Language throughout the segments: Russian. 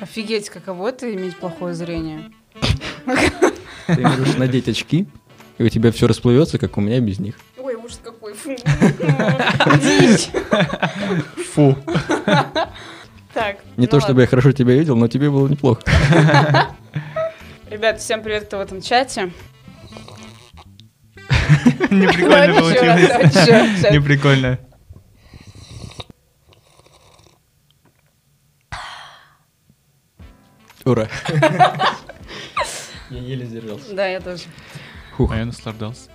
Офигеть, каково это иметь плохое зрение. Ты можешь надеть очки, и у тебя все расплывется, как у меня без них. Ой, ужас какой, фу. Дичь. Фу. Так. Не ну то чтобы ладно. я хорошо тебя видел, но тебе было неплохо. Ребят, всем привет, кто в этом чате. Не Давай прикольно еще раз, получилось. давай еще раз. Не прикольно. Ура. Я еле сдержался. Да, я тоже. Фух. А я наслаждался.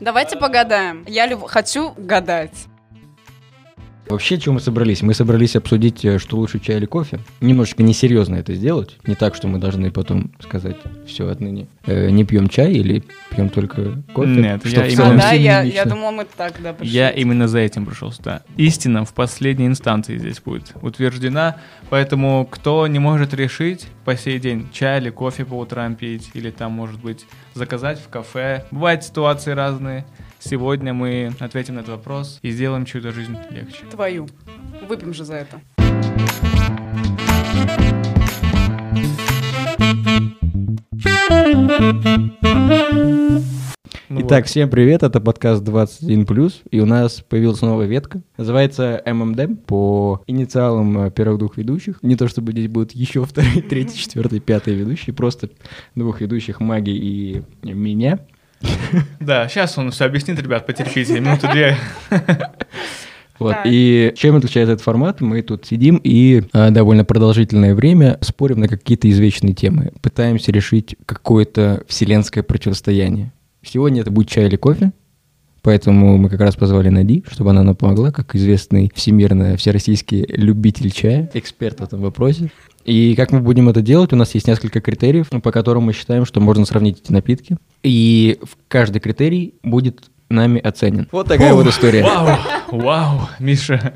Давайте погадаем. Я люб- хочу гадать. Вообще, чем мы собрались? Мы собрались обсудить, э, что лучше, чай или кофе. Немножечко несерьезно это сделать. Не так, что мы должны потом сказать, все, отныне э, не пьем чай или пьем только кофе. Нет, Что я в именно- А, да, я, я думала, мы так, да, пришли. Я именно за этим пришел сюда. Истина в последней инстанции здесь будет утверждена, поэтому кто не может решить по сей день, чай или кофе по утрам пить, или там, может быть, заказать в кафе. Бывают ситуации разные. Сегодня мы ответим на этот вопрос и сделаем чью-то жизнь легче. Твою. Выпьем же за это. Ну Итак, вот. всем привет, это подкаст 21+, и у нас появилась новая ветка. Называется ММД по инициалам э, первых двух ведущих. Не то чтобы здесь будут еще второй, третий, четвертый, пятый ведущий, просто двух ведущих маги и меня. Да, сейчас он все объяснит, ребят, потерпите, минуты две. Вот. Так. И чем отличается этот формат? Мы тут сидим и а, довольно продолжительное время спорим на какие-то извечные темы. Пытаемся решить какое-то вселенское противостояние. Сегодня это будет чай или кофе. Поэтому мы как раз позвали Нади, чтобы она нам помогла, как известный всемирно всероссийский любитель чая, эксперт в этом вопросе. И как мы будем это делать, у нас есть несколько критериев, по которым мы считаем, что можно сравнить эти напитки. И в каждый критерий будет нами оценен. Вот такая вот история. Вау, вау, Миша.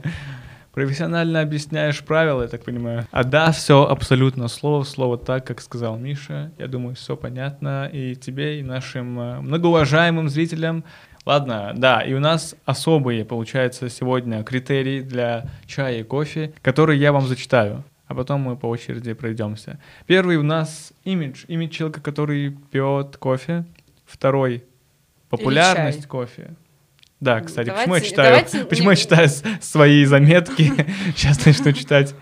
Профессионально объясняешь правила, я так понимаю. А да, все абсолютно слово в слово так, как сказал Миша. Я думаю, все понятно и тебе, и нашим э, многоуважаемым зрителям. Ладно, да, и у нас особые, получается, сегодня критерии для чая и кофе, которые я вам зачитаю. А потом мы по очереди пройдемся. Первый у нас имидж. Имидж человека, который пьет кофе. Второй — популярность чай. кофе. Да, кстати, почему я Давайте- читаю, давайте почему я читаю свои заметки? Сейчас начну читать.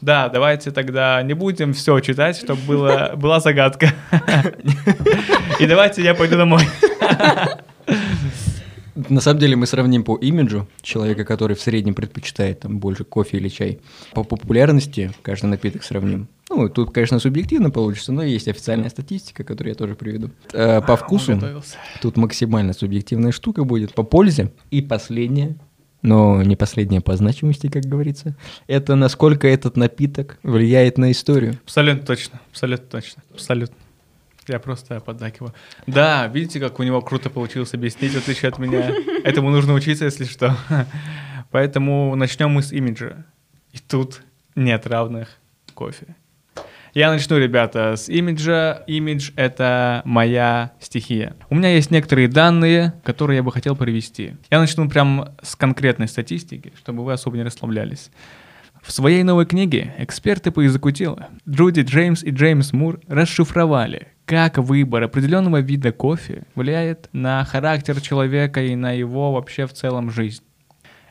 Да, давайте тогда не будем все читать, чтобы было, была загадка. И давайте я пойду домой. На самом деле мы сравним по имиджу человека, который в среднем предпочитает там больше кофе или чай. По популярности каждый напиток сравним. Ну, тут, конечно, субъективно получится, но есть официальная статистика, которую я тоже приведу. Э, По вкусу тут максимально субъективная штука будет. По пользе и последнее, но не последнее по значимости, как говорится, это насколько этот напиток влияет на историю. Абсолютно точно, абсолютно точно, абсолютно. Я просто поддакиваю. Да, видите, как у него круто получилось объяснить, в отличие от меня. Этому нужно учиться, если что. Поэтому начнем мы с имиджа. И тут нет равных кофе. Я начну, ребята, с имиджа. Имидж — это моя стихия. У меня есть некоторые данные, которые я бы хотел привести. Я начну прям с конкретной статистики, чтобы вы особо не расслаблялись. В своей новой книге эксперты по языку тела Джуди Джеймс и Джеймс Мур расшифровали, как выбор определенного вида кофе влияет на характер человека и на его вообще в целом жизнь.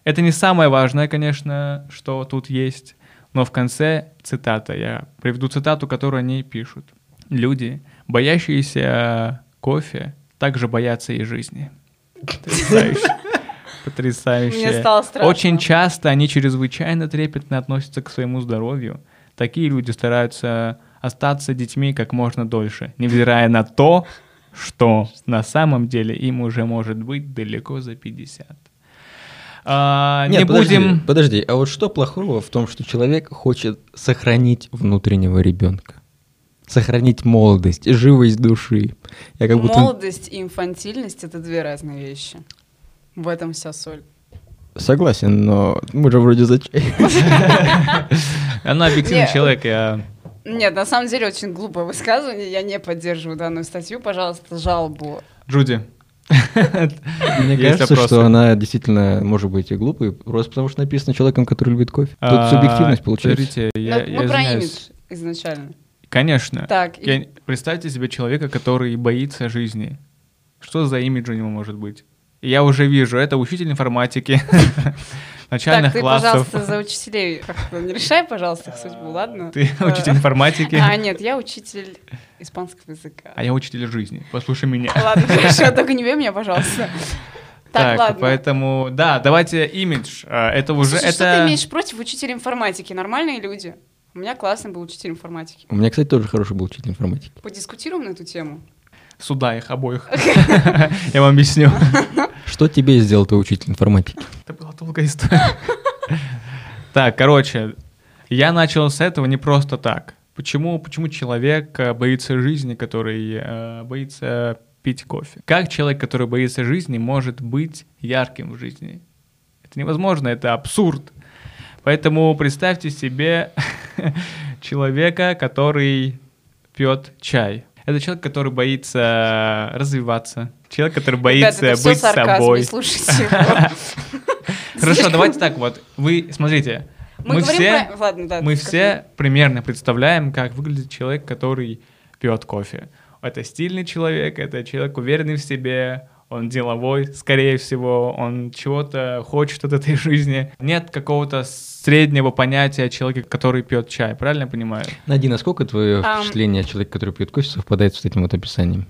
Это не самое важное, конечно, что тут есть, но в конце цитата. Я приведу цитату, которую они пишут. Люди, боящиеся кофе, также боятся и жизни. Потрясающе. Потрясающе. Мне стало страшно. Очень часто они чрезвычайно трепетно относятся к своему здоровью. Такие люди стараются остаться детьми как можно дольше, невзирая на то, что на самом деле им уже может быть далеко за 50. А, не Нет, подожди, будем... Подожди, а вот что плохого в том, что человек хочет сохранить внутреннего ребенка? Сохранить молодость, живость души. Я как будто Молодость и инфантильность — это две разные вещи. В этом вся соль. согласен, но мы же вроде за чай. Она объективный Не. человек, я... Нет, на самом деле очень глупое высказывание. Я не поддерживаю данную статью. Пожалуйста, жалобу. Джуди, Мне Есть кажется, что она действительно может быть и глупой, просто потому что написано человеком, который любит кофе. Тут А, субъективность получается. Смотрите, Ну, Мы я про имидж изначально. Конечно. Так, и- Представьте себе человека, который боится жизни. Что за имидж у него может быть? Я уже вижу, это учитель информатики начальных так, ты, классов. пожалуйста, за учителей не решай, пожалуйста, их судьбу, ладно? Ты учитель информатики, А, нет, я учитель испанского языка. а я учитель жизни. Послушай меня. Ладно, хорошо, только не бей меня, пожалуйста. Так, ладно. поэтому, да, давайте имидж. А, Это уже, Слушай, это... что ты имеешь против учителя информатики? Нормальные люди. У меня классный был учитель информатики. У меня, кстати, тоже хороший был учитель информатики. Подискутируем на эту тему? Сюда их обоих. Я вам объясню. Что тебе сделал твой учитель информатики? Это была долгая история. Так, короче, я начал с этого не просто так. Почему, почему человек э, боится жизни, который э, боится пить кофе? Как человек, который боится жизни, может быть ярким в жизни? Это невозможно, это абсурд. Поэтому представьте себе человека, который пьет чай. Это человек, который боится развиваться. Человек, который боится быть сарказм, собой. не слушайте его. Хорошо, давайте так вот. Вы смотрите, Мы, все, про... Ладно, да. мы все примерно представляем, как выглядит человек, который пьет кофе. Это стильный человек, это человек уверенный в себе, он деловой, скорее всего, он чего-то хочет от этой жизни. Нет какого-то среднего понятия человека, который пьет чай, правильно я понимаю? Надя, насколько твое Ам. впечатление о человеке, который пьет кофе, совпадает с этим вот описанием?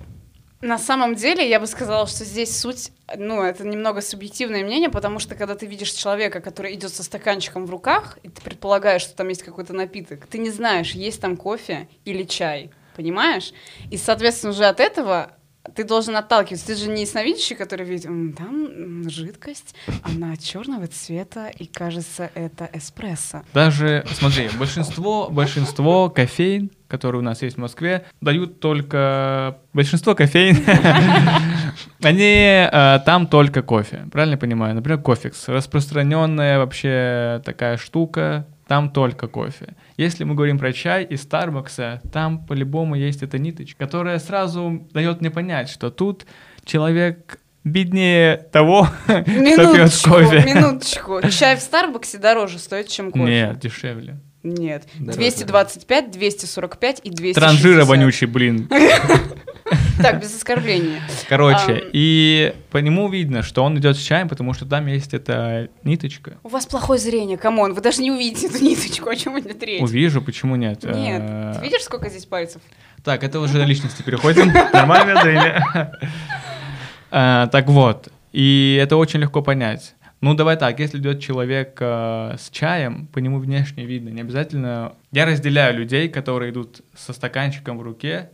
На самом деле, я бы сказала, что здесь суть, ну, это немного субъективное мнение, потому что когда ты видишь человека, который идет со стаканчиком в руках, и ты предполагаешь, что там есть какой-то напиток, ты не знаешь, есть там кофе или чай, понимаешь? И, соответственно, уже от этого ты должен отталкиваться. Ты же не ясновидящий, который видит, «М, там жидкость, она черного цвета, и кажется, это эспрессо. Даже, смотри, большинство, большинство кофеин, которые у нас есть в Москве, дают только... Большинство кофеин, они э, там только кофе, правильно понимаю? Например, кофекс, распространенная вообще такая штука, там только кофе. Если мы говорим про чай из Старбакса, там по-любому есть эта ниточка, которая сразу дает мне понять, что тут человек беднее того, кто пьет Минуточку, кофе. минуточку. Чай в Старбаксе дороже стоит, чем кофе. Нет, дешевле. Нет. Дороже. 225, 245 и 260. Транжира вонючий, блин. Так, без оскорбления. Короче, и по нему видно, что он идет с чаем, потому что там есть эта ниточка. У вас плохое зрение, come on, вы даже не увидите эту ниточку, о чем идет речь. Увижу, почему нет. Нет, Э, ты видишь, сколько здесь пальцев? Так, это уже на личности переходим. Нормально зрение. Э, Так вот, и это очень легко понять. Ну, давай так, если идет человек э, с чаем, по нему внешне видно. Не обязательно... Я разделяю людей, которые идут со стаканчиком в руке.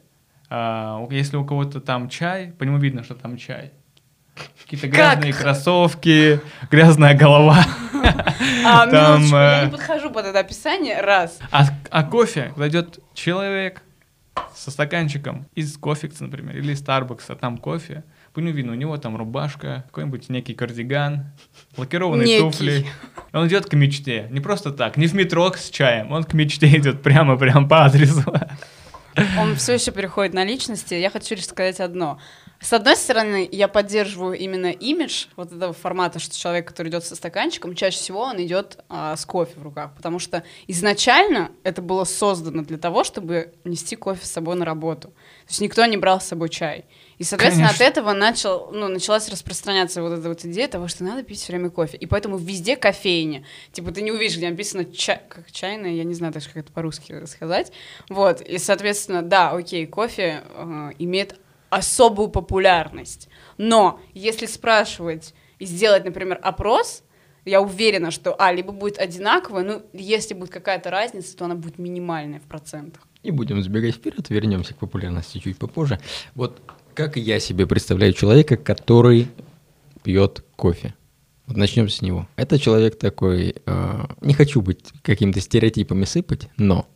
А, если у кого-то там чай, по нему видно, что там чай. Какие-то Как? грязные кроссовки, грязная голова. А, Там, минуточку, я э, не подхожу под это описание, раз. А, а кофе, когда идет человек со стаканчиком из кофекса, например, или из Старбакса, там кофе, по нему видно, у него там рубашка, какой-нибудь некий кардиган, лакированные Некий. туфли. Он идет к мечте. Не просто так, не в метро с чаем, он к мечте идет прямо, прямо по адресу. Он все еще переходит на личности. Я хочу лишь сказать одно. С одной стороны, я поддерживаю именно имидж вот этого формата, что человек, который идет со стаканчиком, чаще всего он идет а, с кофе в руках, потому что изначально это было создано для того, чтобы нести кофе с собой на работу. То есть никто не брал с собой чай. И, соответственно, Конечно. от этого начал, ну, началась распространяться вот эта вот идея того, что надо пить все время кофе. И поэтому везде кофейня. Типа ты не увидишь, где написано чай, как чайная, я не знаю даже, как это по-русски сказать. Вот, и, соответственно, да, окей, кофе э, имеет особую популярность. Но если спрашивать и сделать, например, опрос, я уверена, что, а, либо будет одинаково, ну, если будет какая-то разница, то она будет минимальная в процентах. Не будем забегать вперед, вернемся к популярности чуть попозже. Вот как я себе представляю человека, который пьет кофе. Вот начнем с него. Это человек такой, э, не хочу быть какими-то стереотипами сыпать, но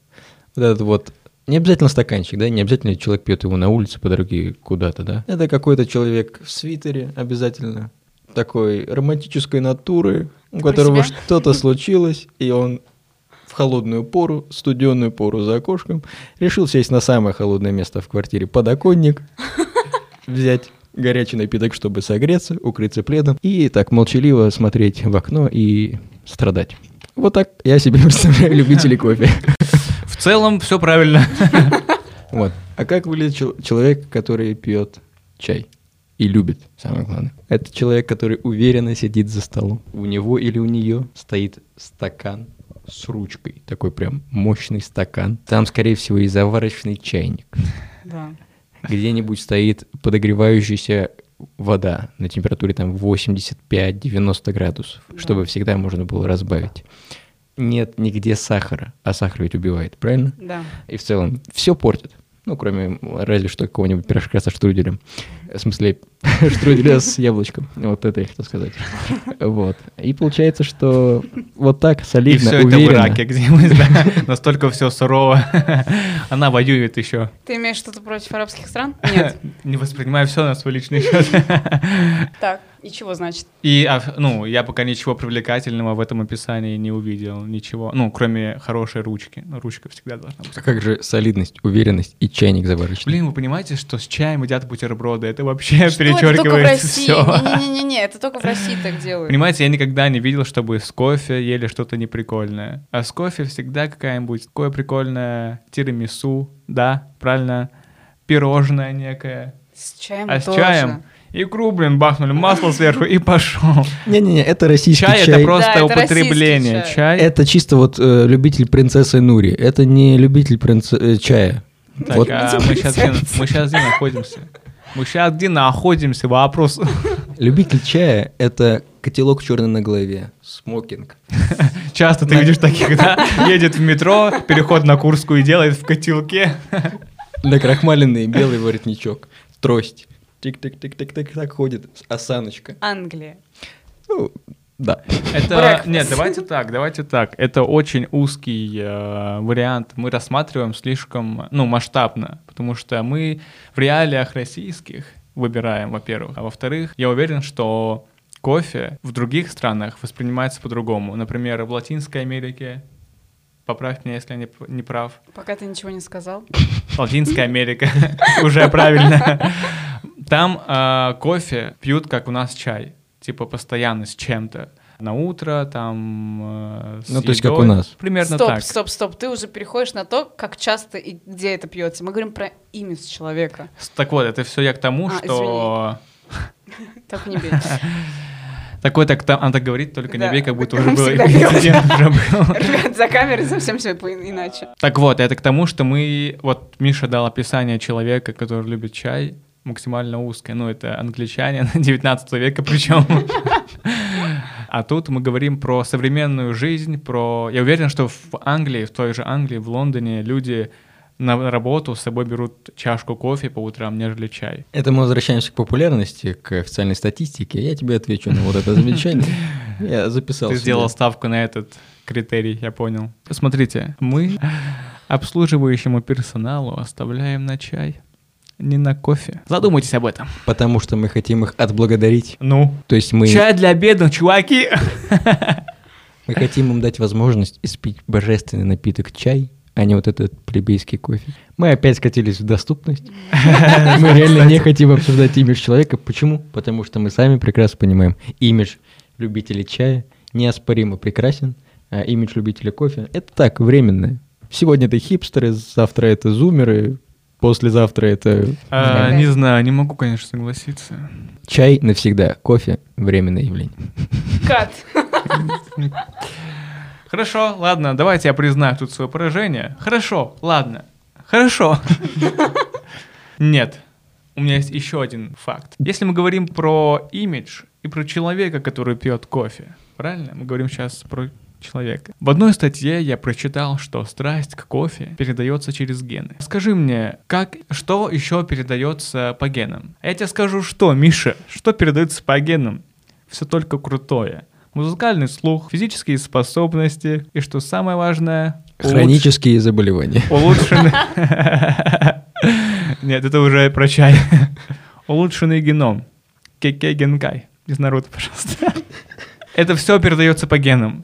вот этот вот не обязательно стаканчик, да, не обязательно человек пьет его на улице по дороге куда-то, да. Это какой-то человек в свитере обязательно, такой романтической натуры, у Про которого что-то случилось, и он в холодную пору, студенную пору за окошком, решил сесть на самое холодное место в квартире, подоконник, взять горячий напиток, чтобы согреться, укрыться пледом и так молчаливо смотреть в окно и страдать. Вот так я себе представляю любителей кофе. В целом все правильно. Вот. А как выглядит чел- человек, который пьет чай и любит, самое главное? Это человек, который уверенно сидит за столом. У него или у нее стоит стакан с ручкой, такой прям мощный стакан. Там, скорее всего, и заварочный чайник. Да. Где-нибудь стоит подогревающаяся вода на температуре там 85-90 градусов, Да. чтобы всегда можно было разбавить. Нет нигде сахара, а сахар ведь убивает, правильно? Да. И в целом все портит. Ну, кроме разве что какого-нибудь пирожка со штруделем. В смысле, штруделя с яблочком. Вот это я хотел сказать. Вот. И получается, что вот так И солидно, все это в уверенно. Ираке, где мы, да, настолько все сурово. Она воюет еще. Ты имеешь что-то против арабских стран? Нет. Не воспринимаю все на свой личный счет. Так, и чего значит? И, а, ну, я пока ничего привлекательного в этом описании не увидел, ничего. Ну, кроме хорошей ручки. Ну, ручка всегда должна быть. А как же солидность, уверенность и чайник заварочный? Блин, вы понимаете, что с чаем едят бутерброды? Это вообще Что, это только в перечеркивает России. все. Не-не-не, это только в России так делают. Понимаете, я никогда не видел, чтобы с кофе ели что-то неприкольное. А с кофе всегда какая-нибудь такое прикольное тирамису, да, правильно, пирожное некое. С чаем А с тоже. чаем икру, блин, бахнули, масло сверху и пошел. Не-не-не, это российский Чай, чай. это просто Да, это употребление. российский Чай. Это чисто вот э, любитель принцессы Нури. Это не любитель принц- э, чая. Так, Вот. а мы сейчас мы сейчас где находимся? Мы сейчас где находимся? Вопрос. Любитель чая — это котелок черный на голове, смокинг. Часто ты видишь таких, да? Едет в метро, переход на Курскую и делает в котелке. Накрахмаленный белый воротничок, трость. Тик-тик-тик-тик-тик так ходит, осаночка. Англия. Ну, да. Это нет, давайте так, давайте так. Это очень узкий э, вариант. Мы рассматриваем слишком, ну, масштабно, потому что мы в реалиях российских выбираем, во-первых, а во-вторых, я уверен, что кофе в других странах воспринимается по-другому. Например, в Латинской Америке, поправь меня, если я не, не прав, Пока ты ничего не сказал. Латинская Америка, уже правильно. Там э, кофе пьют, как у нас чай, типа постоянно с чем-то. На утро, там... э, с Ну, то есть как у нас. Примерно стоп, так. стоп, стоп. Ты уже переходишь на то, как часто и где это пьется. Мы говорим про имидж человека. Так вот, это все я к тому, А, что... Так не бей. Такой так там, она так говорит, только не бей, как будто был инцидент уже был. Ребят, за камерой совсем все иначе. Так вот, это к тому, что мы... Вот Миша дал описание человека, который любит чай, максимально узкое. Ну, это англичане 19 века причем. А тут мы говорим про современную жизнь, про... Я уверен, что в Англии, в той же Англии, в Лондоне люди на работу с собой берут чашку кофе по утрам, нежели чай. Это мы возвращаемся к популярности, к официальной статистике. Я тебе отвечу на вот это замечание. Я записал. Ты сделал ставку на этот критерий, я понял. Смотрите, мы обслуживающему персоналу оставляем на чай, не на кофе. Задумайтесь об этом. Потому что мы хотим их отблагодарить. Ну, То есть мы, чай для бедных, чуваки! мы хотим им дать возможность испить божественный напиток чай, а не вот этот плебейский кофе. Мы опять скатились в доступность. Мы реально не хотим обсуждать имидж человека. Почему? Потому что мы сами прекрасно понимаем, имидж любителей чая неоспоримо прекрасен, а имидж любителя кофе — это так, временное. Сегодня это хипстеры, завтра это зумеры, послезавтра это... А, Не знаю, не могу, конечно, согласиться. Чай навсегда, кофе — временное явление. Кат. Хорошо, ладно, давайте я признаю тут свое поражение. Хорошо, ладно, хорошо. Нет, у меня есть еще один факт. Если мы говорим про имидж и про человека, который пьет кофе, правильно? Мы говорим сейчас про человека. В одной статье я прочитал, что страсть к кофе передается через гены. Скажи мне, как, что еще передается по генам? Я тебе скажу, что, Миша, что передается по генам? Все только крутое. Музыкальный слух, физические способности и, что самое важное, улучш- Хронические заболевания. Улучшенный... Нет, это уже про чай. Улучшенный геном. Кеке Генкай. Из Наруто, пожалуйста. Это все передается по генам.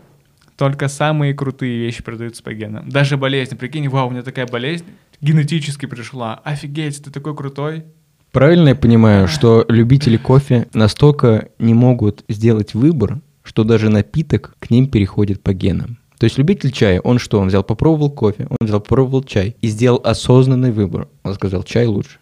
Только самые крутые вещи передаются по генам. Даже болезнь. Прикинь, вау, у меня такая болезнь генетически пришла. Офигеть, ты такой крутой. Правильно я понимаю, что любители кофе настолько не могут сделать выбор, что даже напиток к ним переходит по генам. То есть любитель чая, он что? Он взял, попробовал кофе, он взял, попробовал чай и сделал осознанный выбор. Он сказал, чай лучше.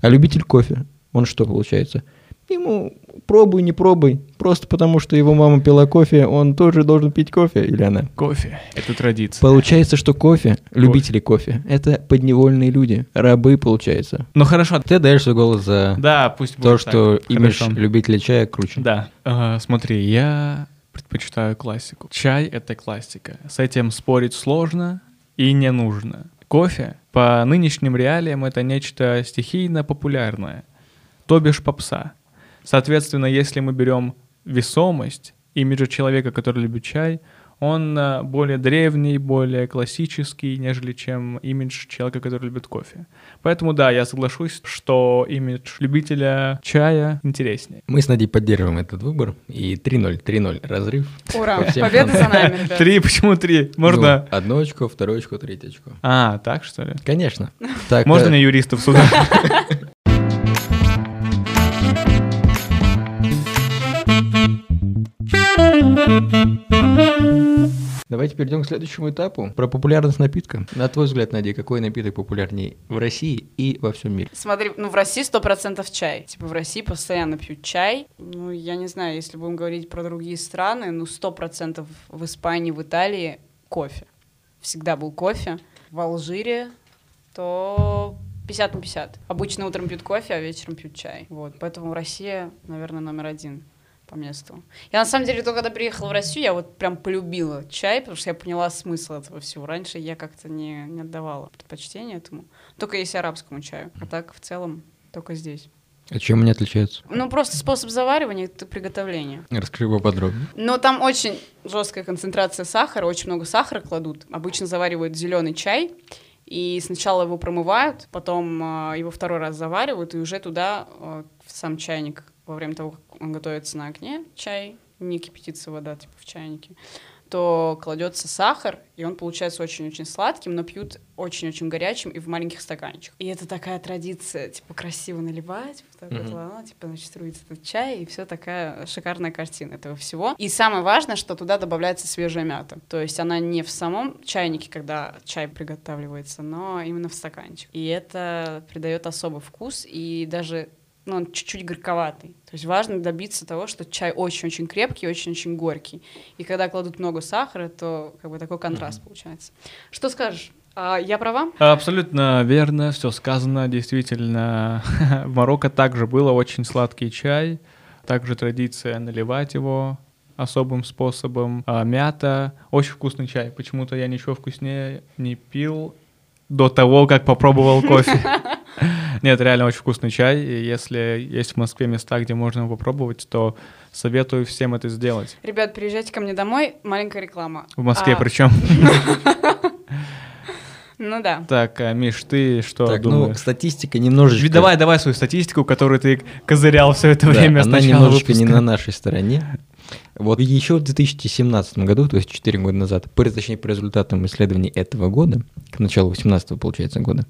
А любитель кофе, он что получается? Ему пробуй, не пробуй. Просто потому, что его мама пила кофе, он тоже должен пить кофе, или она? Кофе — это традиция. Получается, что кофе, любители кофе, это подневольные люди, рабы, получается. Ну хорошо, Ты даешь свой голос за да, пусть то, будет что так. имидж любителя чая круче. Да. Ага, смотри, я предпочитаю классику. Чай — это классика. С этим спорить сложно и не нужно. Кофе по нынешним реалиям это нечто стихийно популярное, то бишь попса. Соответственно, если мы берем весомость имиджа человека, который любит чай, он э, более древний, более классический, нежели чем имидж человека, который любит кофе. Поэтому да, я соглашусь, что имидж любителя чая интереснее. Мы с Надей поддерживаем этот выбор. И 3-0, 3-0, разрыв. Ура, По всем победа за нами. Три, почему три? Можно... Ну, одно очко, второе очко, третье очко. А, так что ли? Конечно. Так, Можно э, не юристов сюда? Давайте перейдем к следующему этапу. Про популярность напитка. На твой взгляд, Надя, какой напиток популярнее в России и во всем мире? Смотри, ну в России сто процентов чай. Типа в России постоянно пьют чай. Ну, я не знаю, если будем говорить про другие страны, ну сто процентов в Испании, в Италии кофе. Всегда был кофе. В Алжире то 50 на 50. Обычно утром пьют кофе, а вечером пьют чай. Вот, поэтому Россия, наверное, номер один по месту. Я на самом деле только когда приехала в Россию, я вот прям полюбила чай, потому что я поняла смысл этого всего. Раньше я как-то не, не отдавала предпочтение этому. Только если арабскому чаю. А так в целом только здесь. А чем они отличаются? Ну, просто способ заваривания и приготовления. Расскажи поподробнее. Но там очень жесткая концентрация сахара, очень много сахара кладут. Обычно заваривают зеленый чай, и сначала его промывают, потом э, его второй раз заваривают, и уже туда, э, в сам чайник, во время того, как он готовится на огне, чай, не кипятится вода, типа в чайнике, то кладется сахар, и он получается очень-очень сладким, но пьют очень-очень горячим и в маленьких стаканчиках. И это такая традиция, типа, красиво наливать, вот так вот, Мгм. ладно, типа, значит, струится этот чай, и все такая шикарная картина этого всего. И самое важное, что туда добавляется свежая мята. То есть она не в самом чайнике, когда чай приготавливается, но именно в стаканчик. И это придает особый вкус, и даже ну, он чуть-чуть горьковатый. То есть важно добиться того, что чай очень-очень крепкий, очень-очень горький. И когда кладут много сахара, то как бы такой контраст получается. Что скажешь? А, я права? Абсолютно верно, все сказано. Действительно, в Марокко также было очень сладкий чай, также традиция наливать его особым способом. А, мята, очень вкусный чай. Почему-то я ничего вкуснее не пил до того, как попробовал кофе. Нет, реально очень вкусный чай. И если есть в Москве места, где можно его попробовать, то советую всем это сделать. Ребят, приезжайте ко мне домой, маленькая реклама. В Москве А, причем. Ну да. Так, а, Миш, ты что так, ну, думаешь? статистика немножечко... Давай, давай свою статистику, которую ты козырял все это Да, время. она немножечко не выпуска. на нашей стороне. Вот еще в 2017 году, то есть 4 года назад, по, точнее, по результатам исследований этого года, к началу 18 получается года,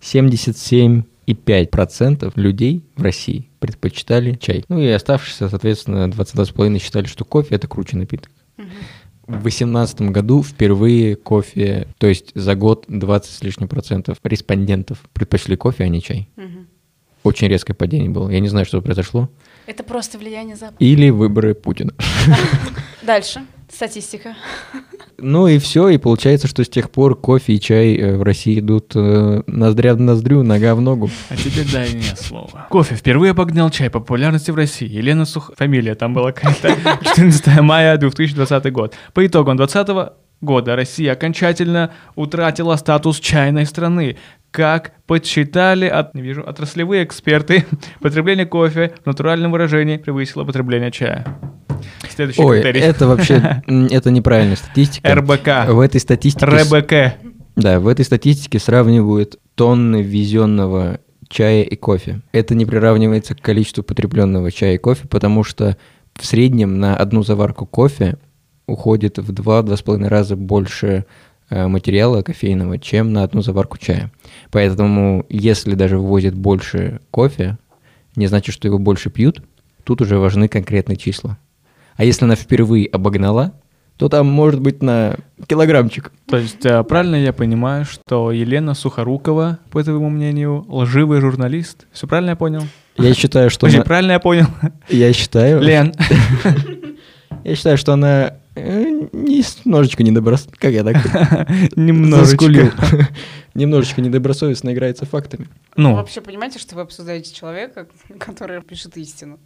77,5% людей в России предпочитали чай. Ну и оставшиеся, соответственно, 22,5% считали, что кофе – это круче напиток. В 2018 году впервые кофе, то есть за год 20 с лишним процентов респондентов предпочли кофе, а не чай. Мгм. Очень резкое падение было. Я не знаю, что произошло. Это просто влияние Запада. Или выборы Путина. Дальше. Статистика. Ну и все, и получается, что с тех пор кофе и чай э, в России идут э, ноздря в ноздрю, нога в ногу. А теперь дай мне слово. Кофе впервые обогнал чай по популярности в России. Елена Сух... Фамилия там была какая-то. 14 мая 2020 год. По итогам 2020 года Россия окончательно утратила статус чайной страны. Как подсчитали от, не вижу, отраслевые эксперты, потребление кофе в натуральном выражении превысило потребление чая. Следующий Ой, критерий. это вообще, это неправильная статистика. РБК. В этой статистике... РБК. Да, в этой статистике сравнивают тонны ввезенного чая и кофе. Это не приравнивается к количеству потребленного чая и кофе, потому что в среднем на одну заварку кофе уходит в 2-2,5 раза больше материала кофейного, чем на одну заварку чая. Поэтому, если даже ввозят больше кофе не значит, что его больше пьют. Тут уже важны конкретные числа. А если она впервые обогнала, то там может быть на килограммчик. То есть э, правильно я понимаю, что Елена Сухорукова, по твоему мнению, лживый журналист? Все правильно я понял? Я считаю, что Подожди, она... правильно я понял? Я считаю... Лен. Я считаю, что она э, немножечко недоброс... Как я так? Немножечко. Немножечко недобросовестно играется фактами. Вы Ну, вообще понимаете, что вы обсуждаете человека, который пишет истину?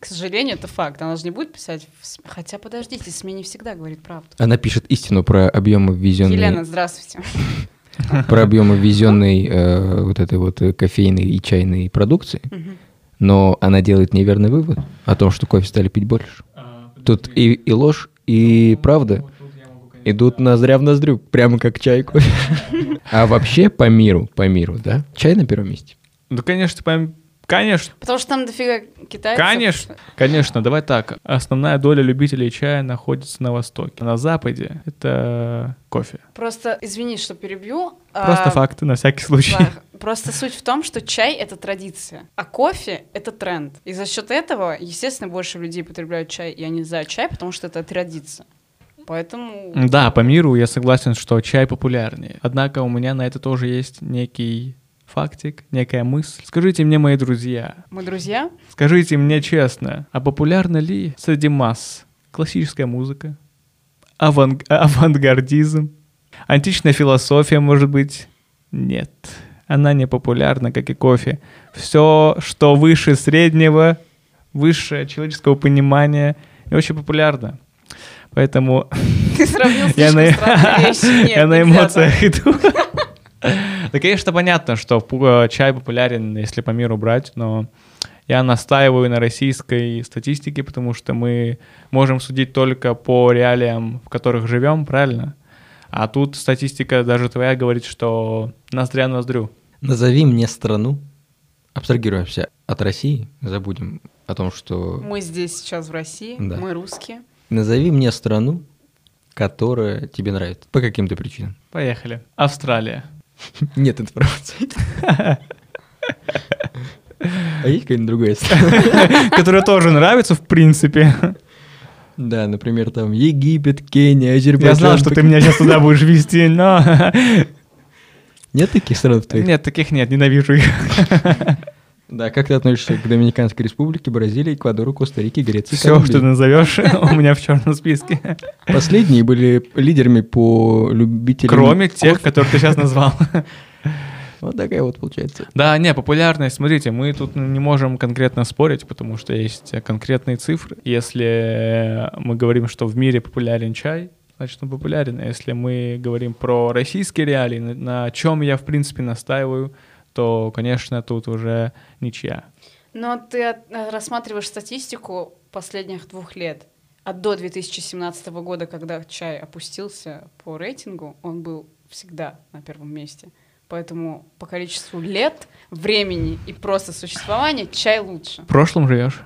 К сожалению, это факт. Она же не будет писать... Хотя, подождите, СМИ не всегда говорит правду. Она пишет истину про объемы ввезенной... Елена, здравствуйте. Про объемы ввезенной э, вот этой вот э, кофейной и чайной продукции. Но она делает неверный вывод о том, что кофе стали пить больше. Тут и, и ложь, и правда идут ноздря в ноздрю, прямо как чай и кофе. А вообще по миру, по миру, да? Чай на первом месте. да, конечно, пойм- конечно. Потому что там дофига китайцев. Конечно, конечно, давай так. Основная доля любителей чая находится на Востоке. На Западе это кофе. Просто, извини, что перебью. Просто а, факты на всякий случай. Да, Просто суть в том, что чай — это традиция, а кофе — это тренд. И за счет этого, естественно, больше людей потребляют чай, и они за чай, потому что это традиция. Поэтому... Да, по миру я согласен, что чай популярнее. Однако у меня на это тоже есть некий фактик, некая мысль. Скажите мне, мои друзья, Мы друзья? скажите мне честно, а популярна ли среди масс классическая музыка, аванг- авангардизм, античная философия, может быть? Нет, она не популярна, как и кофе. Все, что выше среднего, выше человеческого понимания, не очень популярно. Поэтому Ты сравнил я на, вещи. Нет, я на эмоциях иду. Да, конечно, понятно, что пу- чай популярен, если по миру брать, но я настаиваю на российской статистике, потому что мы можем судить только по реалиям, в которых живем, правильно? А тут статистика даже твоя говорит, что ноздря ноздрю. Назови мне страну, абстрагируемся от России, забудем о том, что... Мы здесь сейчас в России, Да. мы русские. Назови мне страну, которая тебе нравится, по каким-то причинам. Поехали. Австралия. Нет информации. А есть какая-нибудь другая страна? Которая тоже нравится, в принципе. Да, например, там Египет, Кения, Азербайджан. Я знал, что ты меня сейчас туда будешь вести, но... Нет таких стран в твоих? Нет, таких нет, ненавижу их. Да, как ты относишься к Доминиканской республике, Бразилии, Эквадору, Коста-Рике, Греции, Все, что ты назовешь, у меня в черном списке. Последние были лидерами по любителям... Кроме тех, которых ты сейчас назвал. Вот такая вот получается. Да, не, популярность, смотрите, мы тут не можем конкретно спорить, потому что есть конкретные цифры. Если мы говорим, что в мире популярен чай, значит, он популярен. А если мы говорим про российские реалии, на, чем я, в принципе, настаиваю, то, конечно, тут уже ничья. Но ты э, рассматриваешь статистику последних двух лет. А до 2017 года, когда чай опустился по рейтингу, он был всегда на первом месте. Поэтому по количеству лет, времени и просто существования чай лучше. В прошлом живешь?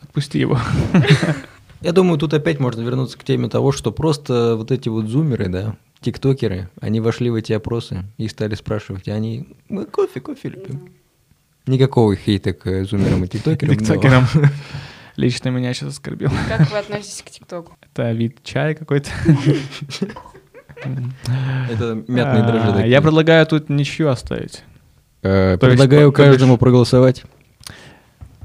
Отпусти его. Я думаю, тут опять можно вернуться к теме того, что просто вот эти вот зумеры, да, тиктокеры, они вошли в эти опросы и стали спрашивать, и они, мы кофе, кофе любим. Никакого хейта к э, зумерам и тиктокерам. Тиктокерам. Лично меня сейчас оскорбил. Как вы относитесь к ТикТоку? Это вид чая какой-то. Это мятные дрожжи А, такие. Я предлагаю тут ничью оставить. Э, Предлагаю каждому проголосовать.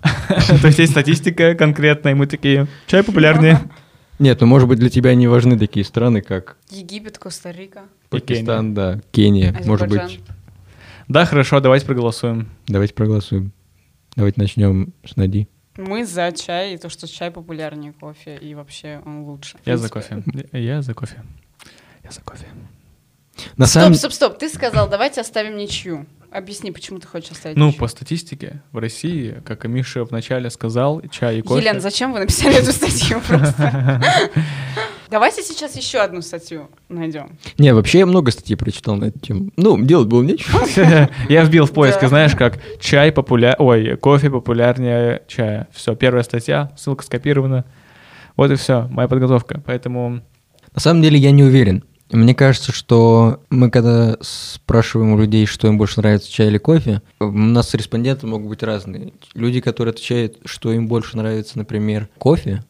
То есть есть статистика конкретная, и мы такие, чай популярнее. Нет, ну может быть для тебя не важны такие страны, как Египет, Коста-Рика, Пакистан, да, Кения. Может быть, Да, хорошо, давайте проголосуем. давайте проголосуем. Давайте начнем с Нади. Мы за чай, и то, что чай популярнее кофе, и вообще он лучше. Я за кофе. Я за кофе. Я за кофе. На Стоп, самом стоп, стоп, ты сказал, давайте оставим ничью. Объясни, почему ты хочешь оставить Ну, ничью. по статистике, в России, как и Миша вначале сказал, чай и кофе. Елена, зачем вы написали эту статью просто? Давайте сейчас еще одну статью найдем. Не, вообще я много статей прочитал на эту тему. Ну, делать было нечего. Я вбил в поиске, знаешь, как чай популяр... Ой, кофе популярнее чая. Все, первая статья, ссылка скопирована. Вот и все, моя подготовка. Поэтому На самом деле я не уверен, Мне кажется, что мы когда спрашиваем у людей, что им больше нравится, чай или кофе, у нас респонденты могут быть разные. Люди, которые отвечают, что им больше нравится, например, кофе,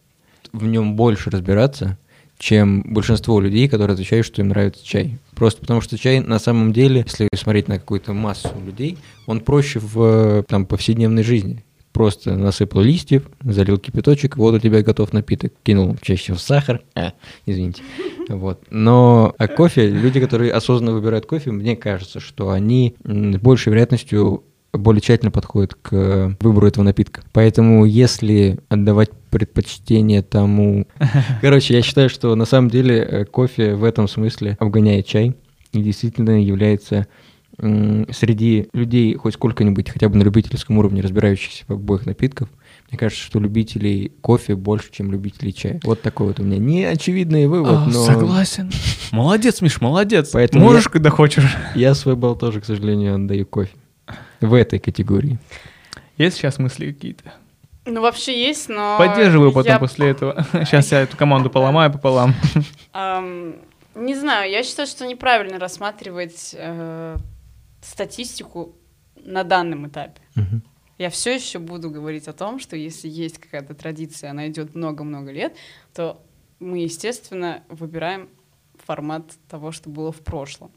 в нем больше разбираться, чем большинство людей, которые отвечают, что им нравится чай. Просто потому что чай на самом деле, если смотреть на какую-то массу людей, он проще в там, повседневной жизни. Просто насыпал листьев, залил кипяточек, вот у тебя готов напиток. Кинул чаще в сахар. А, извините. Вот. Но а кофе, люди, которые осознанно выбирают кофе, мне кажется, что они с большей вероятностью более тщательно подходят к выбору этого напитка. Поэтому если отдавать предпочтение тому... Короче, я считаю, что на самом деле э, кофе в этом смысле обгоняет чай и действительно является среди людей хоть сколько-нибудь, хотя бы на любительском уровне, разбирающихся в обоих напитков, мне кажется, что любителей кофе больше, чем любителей чая. Вот такой вот у меня не очевидный вывод, А, но... Согласен. Молодец, Миш, молодец. Поэтому Можешь, я- когда хочешь. Я свой балл тоже, к сожалению, отдаю кофе. В этой категории. Есть сейчас мысли какие-то? Ну, вообще есть, но... Поддерживаю потом я, после этого. Сейчас я эту команду поломаю пополам. ам, не знаю, я считаю, что неправильно рассматривать э, статистику на данном этапе. Мгм. Я все еще буду говорить о том, что если есть какая-то традиция, она идет много-много лет, то мы, естественно, выбираем формат того, что было в прошлом.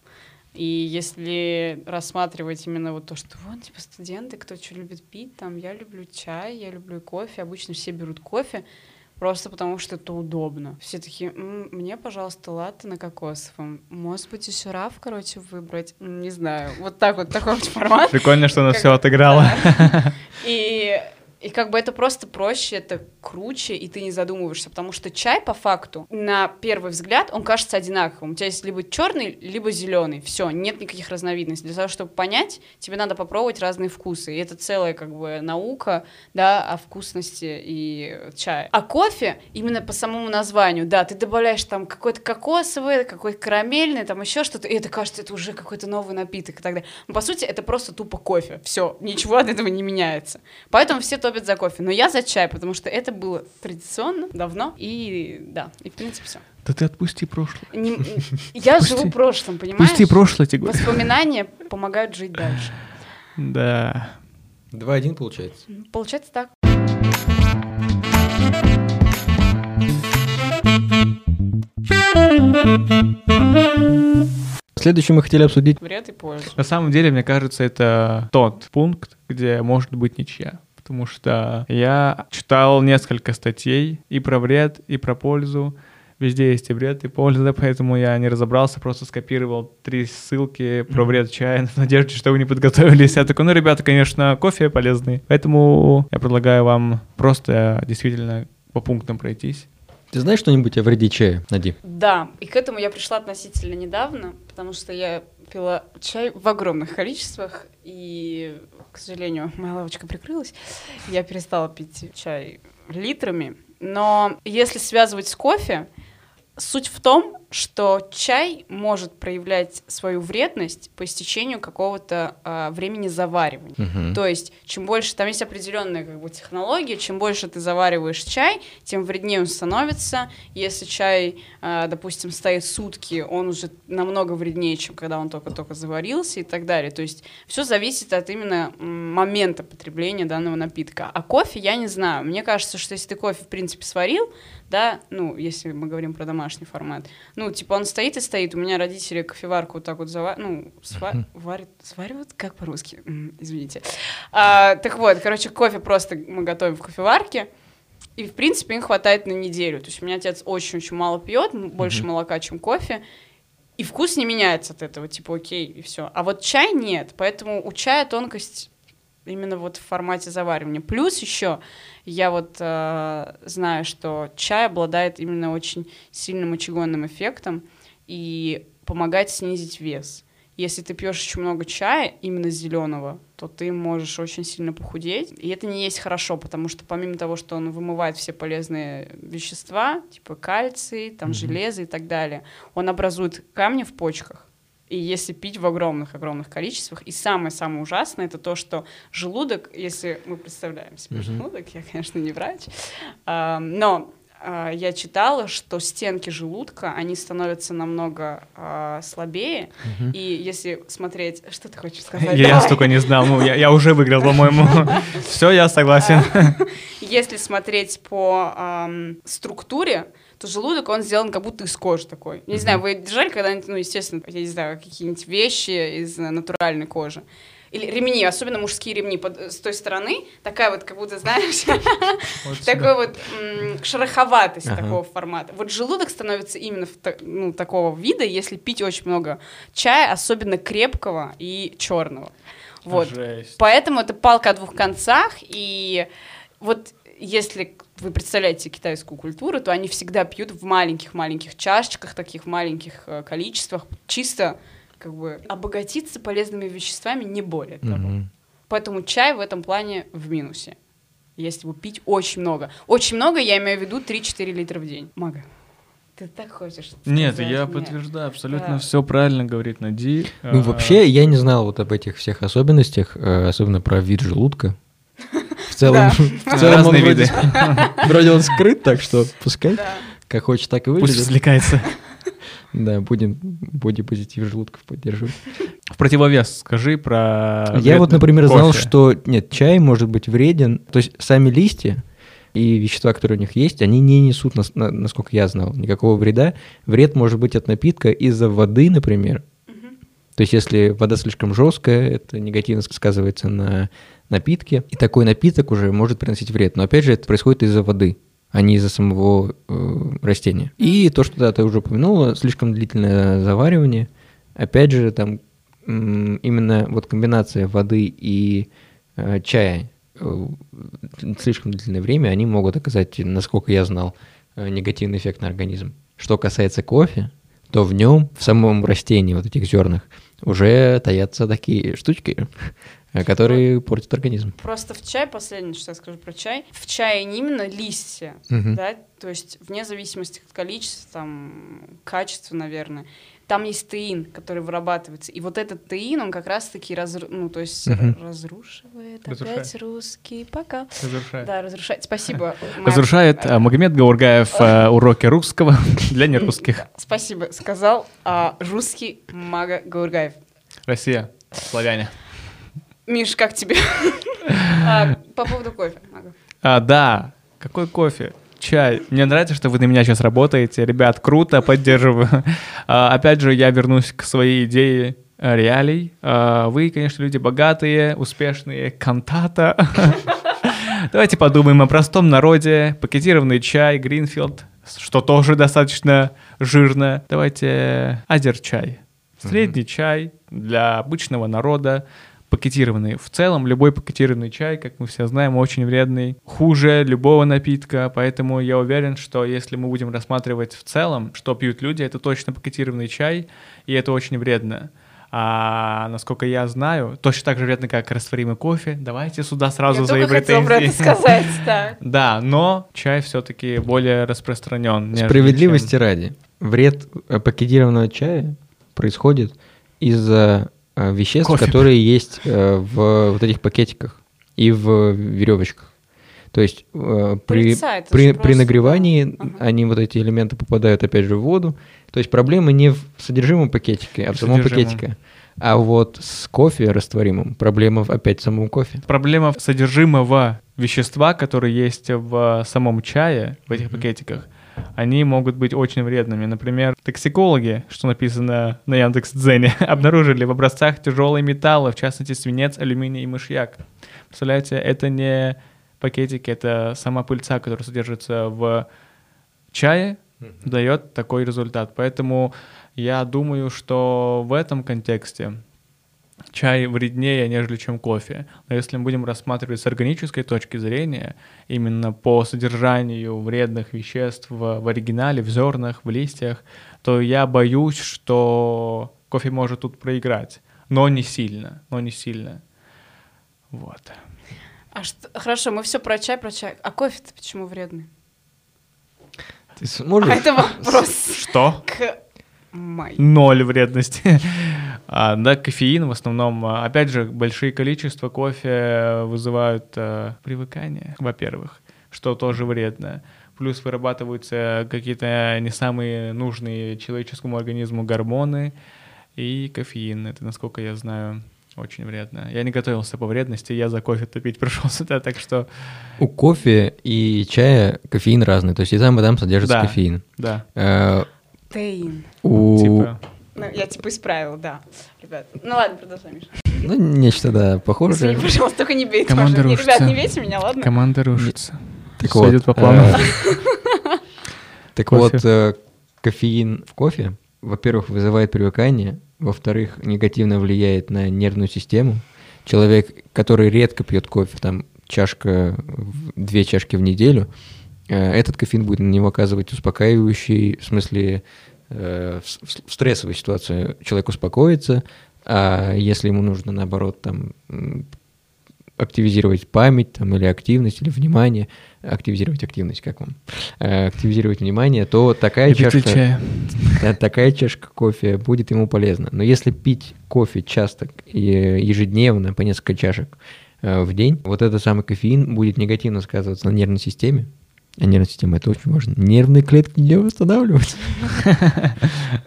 И если рассматривать именно вот то, что вот, типа, студенты, кто что любит пить, там, я люблю чай, я люблю кофе, обычно все берут кофе, просто потому что это удобно. Все такие, «М, мне, пожалуйста, латте на кокосовом. Может быть, еще раф, короче, выбрать? Не знаю. Вот так вот, такой вот формат. Прикольно, что она Как- все отыграла. Да. И, и как бы это просто проще, это круче, и ты не задумываешься, потому что чай по факту на первый взгляд он кажется одинаковым. У тебя есть либо черный, либо зеленый. Все, нет никаких разновидностей. Для того, чтобы понять, тебе надо попробовать разные вкусы. И это целая как бы наука, да, о вкусности и чая. А кофе именно по самому названию, да, ты добавляешь там какой-то кокосовый, какой-то карамельный, там еще что-то, и это кажется, это уже какой-то новый напиток и так далее. Но по сути это просто тупо кофе. Все, ничего от этого не меняется. Поэтому все топят за кофе. Но я за чай, потому что это было традиционно, давно, и да, и в принципе все. Да ты отпусти прошлое. я Пусти- живу прошлым, понимаешь? Пусти прошлое, тебе говорю. Воспоминания помогают жить дальше. Да. 2-1 получается. Получается так. Следующее мы хотели обсудить. Вред и пользу. На самом деле, мне кажется, это тот пункт, где может быть ничья. Потому что я читал несколько статей и про вред, и про пользу. Везде есть и вред, и польза, поэтому я не разобрался, просто скопировал три ссылки про вред чая в надежде, что вы не подготовились. Я такой, ну, ребята, конечно, кофе полезный. Поэтому я предлагаю вам просто действительно по пунктам пройтись. Ты знаешь что-нибудь о вреде чая, Нади? Да, и к этому я пришла относительно недавно, потому что я пила чай в огромных количествах, и, к сожалению, моя лавочка прикрылась. Я перестала пить чай литрами. Но если связывать с кофе, суть в том, что чай может проявлять свою вредность по истечению какого-то а, времени заваривания. Мгм. То есть, чем больше, там есть определенная как бы технология, чем больше ты завариваешь чай, тем вреднее он становится. Если чай, э, допустим, стоит сутки, он уже намного вреднее, чем когда он только-только заварился и так далее. То есть, все зависит от именно момента потребления данного напитка. А кофе я не знаю. Мне кажется, что если ты кофе, в принципе, сварил, да, ну, если мы говорим про домашний формат, ну, типа он стоит и стоит. У меня родители кофеварку вот так вот зава... ну, сва... варят, сваривают, как по-русски, извините. А, так вот, короче, кофе просто мы готовим в кофеварке, и, в принципе, им хватает на неделю. То есть у меня отец очень-очень мало пьет, больше молока, чем кофе, и вкус не меняется от этого, типа, окей, и все. А вот чай нет, поэтому у чая тонкость именно вот в формате заваривания. Плюс еще я вот э, знаю, что чай обладает именно очень сильным мочегонным эффектом и помогает снизить вес. Если ты пьешь очень много чая, именно зеленого, то ты можешь очень сильно похудеть. И это не есть хорошо, потому что помимо того, что он вымывает все полезные вещества, типа кальций, там, железо и так далее, он образует камни в почках. И если пить в огромных-огромных количествах. И самое-самое ужасное это то, что желудок, если мы представляем себе Мгм. желудок, я, конечно, не врач, а, но а, я читала, что стенки желудка, они становятся намного а, слабее, и если смотреть... Что ты хочешь сказать? Я, я столько не знал, ну, я, я уже выиграл, по-моему. Все, я согласен. Если смотреть по структуре, то желудок, он сделан как будто из кожи такой. Я не знаю, вы держали когда-нибудь, ну, естественно, я не знаю, какие-нибудь вещи из э, натуральной кожи? Или ремни, особенно мужские ремни под, с той стороны, такая вот, как будто, знаешь, такой вот шероховатость такого формата. Вот желудок становится именно ну, такого вида, если пить очень много чая, особенно крепкого и черного. Вот. Поэтому это палка о двух концах, и вот если вы представляете китайскую культуру, то они всегда пьют в маленьких-маленьких чашечках, таких маленьких э, количествах, чисто как бы обогатиться полезными веществами, не более того. Мгм. Поэтому чай в этом плане в минусе. Если его пить очень много. Очень много, я имею в виду 3-4 литра в день. Мага, ты так хочешь Нет, сказать я мне? подтверждаю, абсолютно Да. все правильно говорит Нади. Ну, А, вообще, я не знал вот об этих всех особенностях, э, особенно про вид желудка. В целом, Да. в целом он разные вроде, виды. вроде он скрыт, так что пускай, Да. как хочет, так и Пусть выглядит. развлекается. Да, будем бодипозитив желудков поддерживать. В противовес скажи про... Я вот, например, знал, кофе. что нет, чай может быть вреден. То есть сами листья и вещества, которые у них есть, они не несут, нас- на- насколько я знал, никакого вреда. Вред может быть от напитка из-за воды, например. То есть если вода слишком жесткая, это негативно сказывается на напитке. И такой напиток уже может приносить вред. Но опять же, это происходит из-за воды а не из-за самого э, растения. И то, что да, ты уже упомянула, слишком длительное заваривание. Опять же, там именно вот комбинация воды и э, чая э, слишком длительное время, они могут оказать, насколько я знал, э, негативный эффект на организм. Что касается кофе, то в нем, в самом растении, вот этих зернах, уже таятся такие штучки, которые портят организм. Просто в чай, последнее, что я скажу про чай, в чае не именно листья, Мгм. да, то есть вне зависимости от количества, там, качества, наверное, там есть теин, который вырабатывается, и вот этот теин, он как раз-таки разру... ну, то есть Мгм. разрушивает Разрушает. опять русский пока. Разрушает. Да, разрушает. Спасибо. Разрушает э, а, Магомед Гаургаев а, уроки русского для нерусских. Спасибо, сказал а, русский Мага Гаургаев. Россия, славяне. Миш, как тебе? А, По поводу кофе. Мага. А, да, какой кофе? Чай. Мне нравится, что вы на меня сейчас работаете. Ребят, круто, поддерживаю. А, опять же, я вернусь к своей идее э, реалий. А, вы, конечно, люди богатые, успешные, кантата. Давайте подумаем о простом народе. Пакетированный чай, Гринфилд, что тоже достаточно жирно. Давайте азер-чай. Средний чай для обычного народа пакетированный. В целом, любой пакетированный чай, как мы все знаем, очень вредный. Хуже любого напитка, поэтому я уверен, что если мы будем рассматривать в целом, что пьют люди, это точно пакетированный чай, и это очень вредно. А насколько я знаю, точно так же вредно, как растворимый кофе. Давайте сюда сразу Я только хотела про это претензии. сказать, да. Да, но чай все-таки более распространен. Справедливости чем- ради. Вред э, пакетированного чая происходит из-за веществ, Кофе. которые есть э, в вот этих пакетиках и в веревочках. То есть э, при, это при, при нагревании. Ага. они вот эти элементы попадают опять же в воду. То есть проблема не в содержимом пакетика, а в самом Содержимом. пакетике. А вот с кофе растворимым проблема в- опять в самом кофе. Проблема в содержимого вещества, которые есть в самом чае, в этих пакетиках, они могут быть очень вредными. Например, токсикологи, что написано на Яндекс.Дзене, обнаружили в образцах тяжелые металлы, в частности свинец, алюминий и мышьяк. Представляете, это не пакетики, это сама пыльца, которая содержится в чае, дает такой результат. Поэтому я думаю, что в этом контексте чай вреднее, нежели чем кофе. Но если мы будем рассматривать с органической точки зрения, именно по содержанию вредных веществ в, в оригинале, в зернах, в листьях, то я боюсь, что кофе может тут проиграть. Но не сильно, но не сильно. Вот. А что, хорошо, мы все про чай, про чай. А кофе-то почему вредный? Ты сможешь? А это вопрос Что? к Май. Ноль вредности. А, да, кофеин в основном. а, Опять же, большие количества кофе вызывают а, привыкание, во-первых, что тоже вредно. плюс вырабатываются какие-то не самые нужные человеческому организму гормоны и кофеин. Это, насколько я знаю, очень вредно. Я не готовился по вредности, я за кофе топить пришел сюда, так что... У кофе и чая кофеин разный, то есть и там, и там содержится Да. кофеин. Да, Э, Тейн. У... типа... Ну, я типа исправила, да. Ребят, ну ладно, продолжай, Миша. Ну, нечто, да, похожее. Извини, пожалуйста, только не бейте Команда. Не, рушится. Ребят, не бейте меня, ладно? Команда рушится. Так Всё вот, идет по плану. э, Так Кофе. вот, э, кофеин в кофе, во-первых, вызывает привыкание, во-вторых, негативно влияет на нервную систему. Человек, который редко пьет кофе, там чашка, в- две чашки в неделю, этот кофеин будет на него оказывать успокаивающий, в смысле, э, в стрессовой ситуации человек успокоится, а если ему нужно, наоборот, там, активизировать память там, или активность, или внимание, активизировать активность, как вам, Э, активизировать внимание, то такая чашка, такая чашка кофе будет ему полезна. Но если пить кофе часто ежедневно по несколько чашек э, в день, вот этот самый кофеин будет негативно сказываться на нервной системе. А нервная система это очень важно. Нервные клетки не восстанавливаются.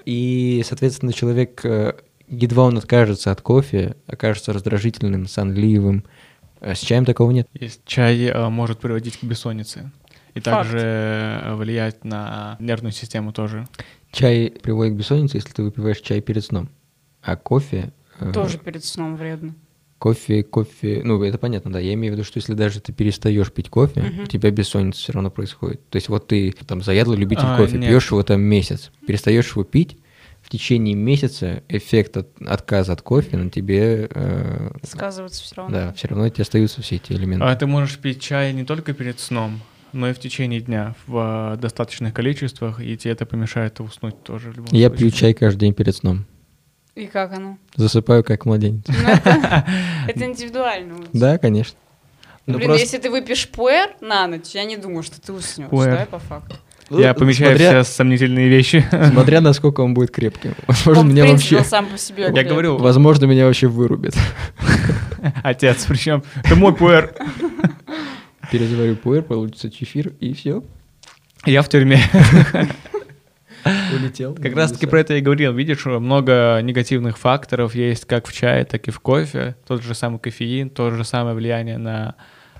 И, соответственно, человек, э, едва он откажется от кофе, окажется раздражительным, сонливым. А С чаем такого нет. Есть чай э, может приводить к бессоннице. И Факт. также э, влиять на нервную систему тоже. Чай приводит к бессоннице, если ты выпиваешь чай перед сном. А кофе... э, Тоже перед сном вредно. Кофе, кофе, ну это понятно, да. Я имею в виду, что если даже ты перестаешь пить кофе, Мгм. у тебя бессонница все равно происходит. То есть вот ты там заядлый любитель А, кофе, нет. пьешь его там месяц, перестаешь его пить, в течение месяца эффект от отказа от кофе на тебе, э, Сказывается все равно. да, все равно тебе остаются все эти элементы. А ты можешь пить чай не только перед сном, но и в течение дня в э, достаточных количествах, и тебе это помешает уснуть тоже в любом Я случае. пью чай каждый день перед сном. И как оно? Засыпаю как младенец. Ну, это, индивидуально. Да, конечно. Ну, Блин, просто- если ты выпьешь пуэр на ночь, я не думаю, что ты уснешь, Пуэр. да, по факту. Я Ну, помечаю смотря- все сомнительные вещи. Смотря насколько он будет крепким. Возможно, Он, меня принципе, вообще... сам по себе Я говорю, Возможно, меня вообще вырубит. отец, причем это мой пуэр. Перезаварю пуэр, получится чефир, и все. Я в тюрьме. Улетел. Как раз таки про это я и говорил. Видишь, много негативных факторов есть как в чае, так и в кофе. Тот же самый кофеин, то же самое влияние на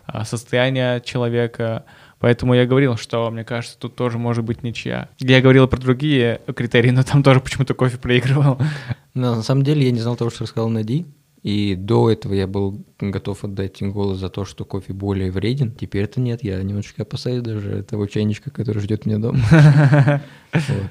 а, состояние человека. Поэтому я говорил, что, мне кажется, тут тоже может быть ничья. Я говорил про другие критерии, но там тоже почему-то кофе проигрывал. Но на самом деле я не знал того, что рассказал Нади. И до этого я был готов отдать голос за то, что кофе более вреден. Теперь это нет. Я немножечко опасаюсь даже того чайничка, который ждет меня дома.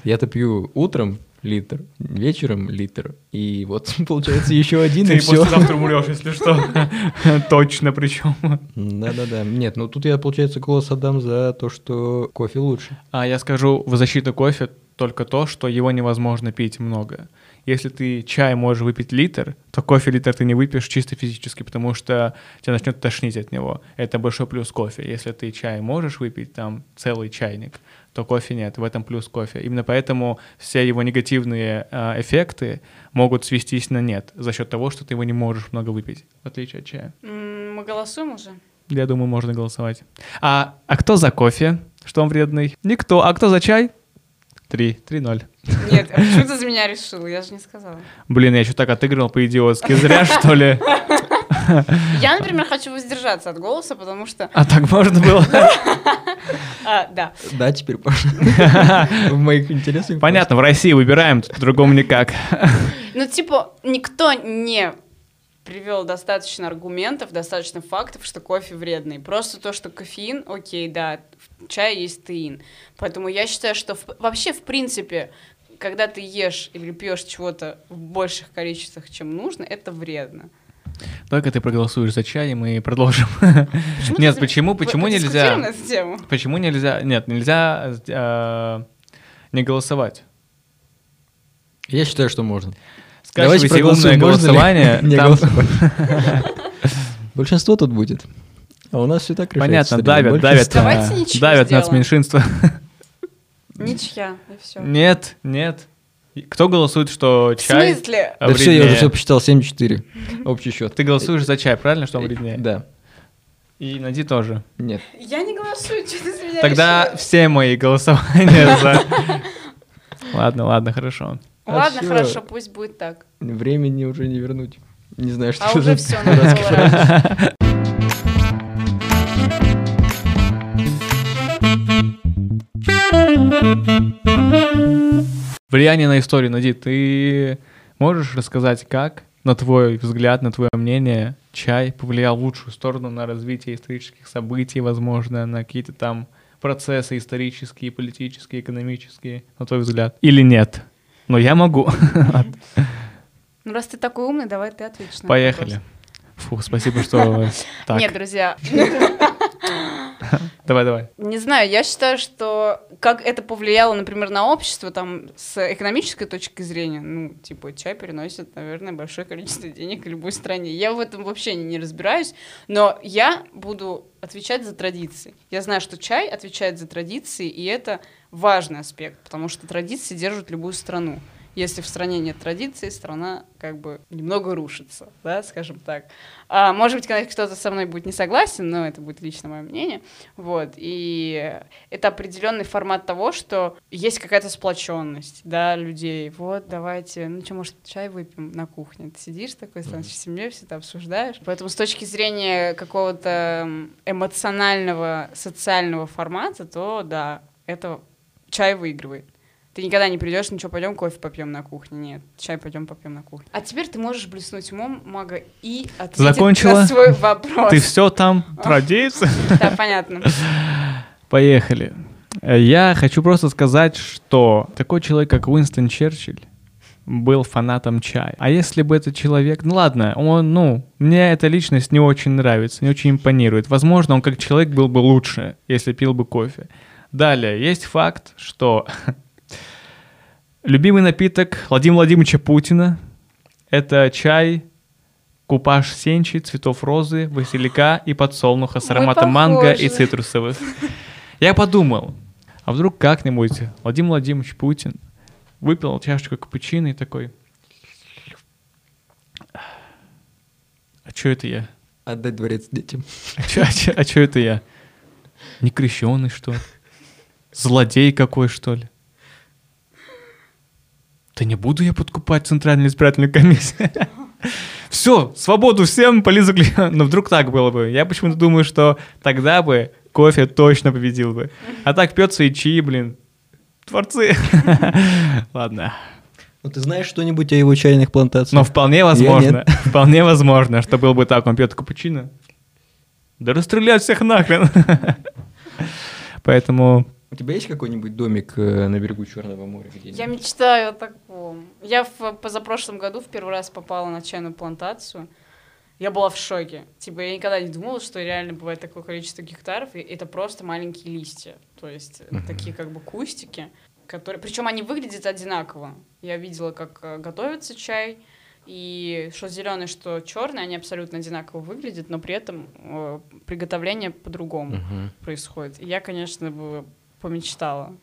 Я-то пью утром литр, вечером литр. И вот получается еще один, и Ты все. послезавтра умрешь, если что. Точно причем. Да-да-да. Нет, ну тут я, получается, голос отдам за то, что кофе лучше. А я скажу в защиту кофе только то, что его невозможно пить много. Если ты чай можешь выпить литр, то кофе литр ты не выпьешь чисто физически, потому что тебя начнет тошнить от него. Это большой плюс кофе. Если ты чай можешь выпить, там целый чайник, то кофе нет. В этом плюс кофе. Именно поэтому все его негативные а, эффекты могут свестись на нет за счет того, что ты его не можешь много выпить, в отличие от чая. Мы голосуем уже? Я думаю, можно голосовать. А, а кто за кофе? Что он вредный? Никто. А кто за чай? Три. Три ноль. Нет, а почему ты за меня решил? Я же не сказала. Блин, я еще так отыгрывал по-идиотски. Зря, что ли? Я, например, хочу воздержаться от голоса, потому что... А так можно было? а, да. Да, теперь. В моих интересах. Понятно, в России выбираем, по-другому никак. Ну, типа, никто не привел достаточно аргументов, достаточно фактов, что кофе вредный. Просто то, что кофеин, окей, да, в чае есть теин. Поэтому я считаю, что в- вообще, в принципе, когда ты ешь или пьешь чего-то в больших количествах, чем нужно, это вредно. Только ты проголосуешь за чай, и мы продолжим. Почему Нет, почему, почему нельзя? Почему нельзя? Нет, нельзя э, не голосовать. Я считаю, что можно. Скачивайте проголосуем, умное голосование. Большинство тут будет. А у нас все так решается. Понятно, давят, давят, э, давят сделаем. нацменьшинство. Ничья, и все. Нет, нет. Кто голосует, что В чай смысле? а, Да все, я уже все посчитал, 7-4. Общий счет. Ты голосуешь за чай, правильно, что он вреднее? Да. И Нади тоже. Нет. Я не голосую, что ты меня Тогда решила? все мои голосования за... Ладно, ладно, хорошо. Ладно, А всё. хорошо, пусть будет так. Времени уже не вернуть. Не знаю, что А это уже за все, надо было раньше. Влияние на историю, Нади, ты можешь рассказать, как, на твой взгляд, на твое мнение, чай повлиял в лучшую сторону на развитие исторических событий, возможно, на какие-то там процессы исторические, политические, экономические, на твой взгляд? Или нет? Но я могу. Ну, раз ты такой умный, давай ты ответишь на Поехали. вопрос. Фух, спасибо, что так. Нет, друзья, Давай, давай. не знаю, я считаю, что как это повлияло, например, на общество, там, с экономической точки зрения, ну, типа, чай переносит, наверное, большое количество денег любой стране. Я в этом вообще не разбираюсь, но я буду отвечать за традиции. Я знаю, что чай отвечает за традиции, и это важный аспект, потому что традиции держат любую страну. Если в стране нет традиций, страна как бы немного рушится, да, скажем так. А, может быть, конечно, кто-то со мной будет не согласен, но это будет лично мое мнение. Вот. И это определенный формат того, что есть какая-то сплоченность, да, людей. Вот, давайте, ну что, может, чай выпьем на кухне? Ты сидишь такой, с нашей семьей, все это обсуждаешь. Поэтому с точки зрения какого-то эмоционального, социального формата, то да, это чай выигрывает. Ты никогда не придешь, ничего, пойдем кофе попьем на кухне. Нет, чай пойдем попьем на кухне. А теперь ты можешь блеснуть умом, мага, и ответить Закончила? на свой вопрос. Ты все там традиция? Да, понятно. Поехали. Я хочу просто сказать, что такой человек, как Уинстон Черчилль, был фанатом чая. А если бы этот человек... Ну ладно, он, ну, мне эта личность не очень нравится, не очень импонирует. Возможно, он как человек был бы лучше, если пил бы кофе. Далее, есть факт, что любимый напиток Владимира Владимировича Путина — это чай купаж сенчи, цветов розы, василика и подсолнуха с ароматом манго и цитрусовых. Я подумал, а вдруг как-нибудь Владимир Владимирович Путин выпил чашечку капучино и такой... А что это я? Отдать дворец детям. А что это я? Не крещеный, что ли? Злодей какой, что ли? Да не буду я подкупать Центральную избирательную комиссию. Все, свободу всем, полезу Но вдруг так было бы. Я почему-то думаю, что тогда бы кофе точно победил бы. А так пьется и чаи, блин. Творцы. Ладно. Ну, ты знаешь что-нибудь о его чайных плантациях? Но вполне возможно, вполне возможно, что был бы так, он пьет капучино. Да расстрелять всех нахрен. Поэтому У тебя есть какой-нибудь домик э, на берегу Черного моря где-нибудь? Я мечтаю о таком. Я в позапрошлом году в первый раз попала на чайную плантацию. Я была в шоке. Типа, я никогда не думала, что реально бывает такое количество гектаров, и это просто маленькие листья. То есть Мгм. такие как бы кустики, которые... Причем они выглядят одинаково. Я видела, как э, готовится чай, и что зеленый, что черный, они абсолютно одинаково выглядят, но при этом э, приготовление по-другому Мгм. происходит. И я, конечно, бы помечтала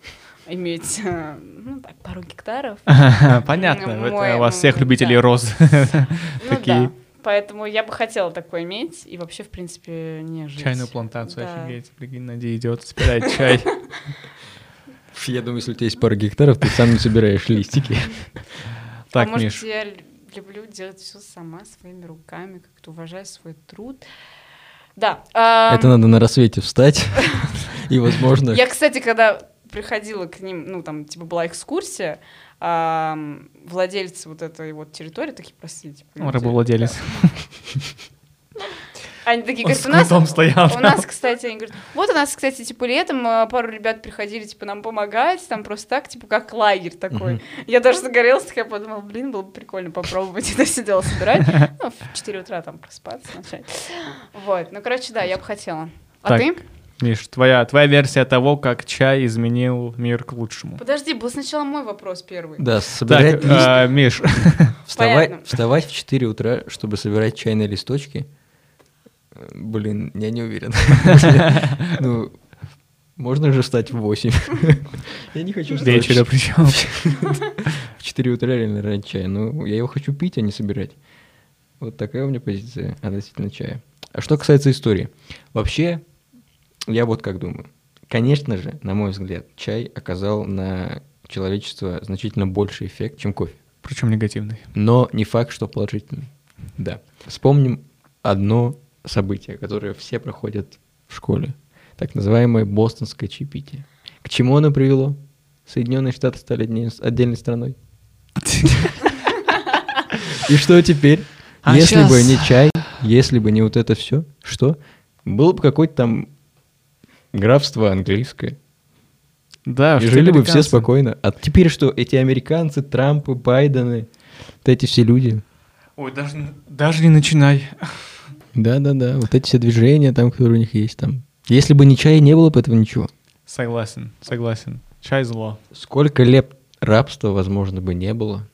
иметь э, ну, так, пару гектаров. понятно, это мой- у вас всех любителей да. роз. Ну Такие. да. Поэтому я бы хотела такое иметь и вообще, в принципе, не жить. Чайную плантацию, Да. офигеть. Прикинь, Надя идет, собирает чай. Я думаю, если у тебя есть пара гектаров, ты сам не собираешь листики. Так, а может, Миш, я люблю делать все сама, своими руками, как-то уважаю свой труд. Да. Это надо на рассвете встать. И, возможно... Я, кстати, когда приходила к ним, ну, там, типа, была экскурсия, ам, владельцы вот этой вот территории такие, простите. люди, рабовладелец. Они такие говорят, у нас, стоял. у нас, кстати, они говорят, вот у нас, кстати, типа летом а, пару ребят приходили, типа, нам помогать, там просто так, типа, как лагерь такой. Я даже загорелась, такая подумала, блин, было бы прикольно попробовать это все дело собирать. Ну, в 4 утра там проспаться начать. Вот, ну, короче, да, я бы хотела. А Так. ты? Миш, твоя, твоя версия того, как чай изменил мир к лучшему. Подожди, был сначала мой вопрос первый. Да, собирать Так, лист- а, Миш, Вставать, понятно. вставать в 4 утра, чтобы собирать чайные листочки. э, Блин, я не уверен. Ну, можно же встать в 8. Я не хочу вставать вечера причем. в 4 утра реально рать чай. Ну, я его хочу пить, а не собирать. Вот такая у меня позиция относительно чая. А что касается истории. Вообще, я вот как думаю. Конечно же, на мой взгляд, чай оказал на человечество значительно больший эффект, чем кофе. Причем негативный. Но не факт, что положительный. Да. Вспомним одно событие, которое все проходят в школе. Так называемое бостонское чаепитие. К чему оно привело? Соединенные Штаты стали отдельной страной. И что теперь? А если бы не чай, если бы не вот это все, что? Было бы какое-то там графство английское. Да, И жили бы все спокойно. А теперь что? Эти американцы, Трампы, Байдены, вот эти все люди. Ой, даже, даже не начинай. Да-да-да, вот эти все движения там, которые у них есть там. Если бы не чая, не было бы этого ничего. Согласен, согласен. Чай зло. Сколько лет рабства, возможно, бы не было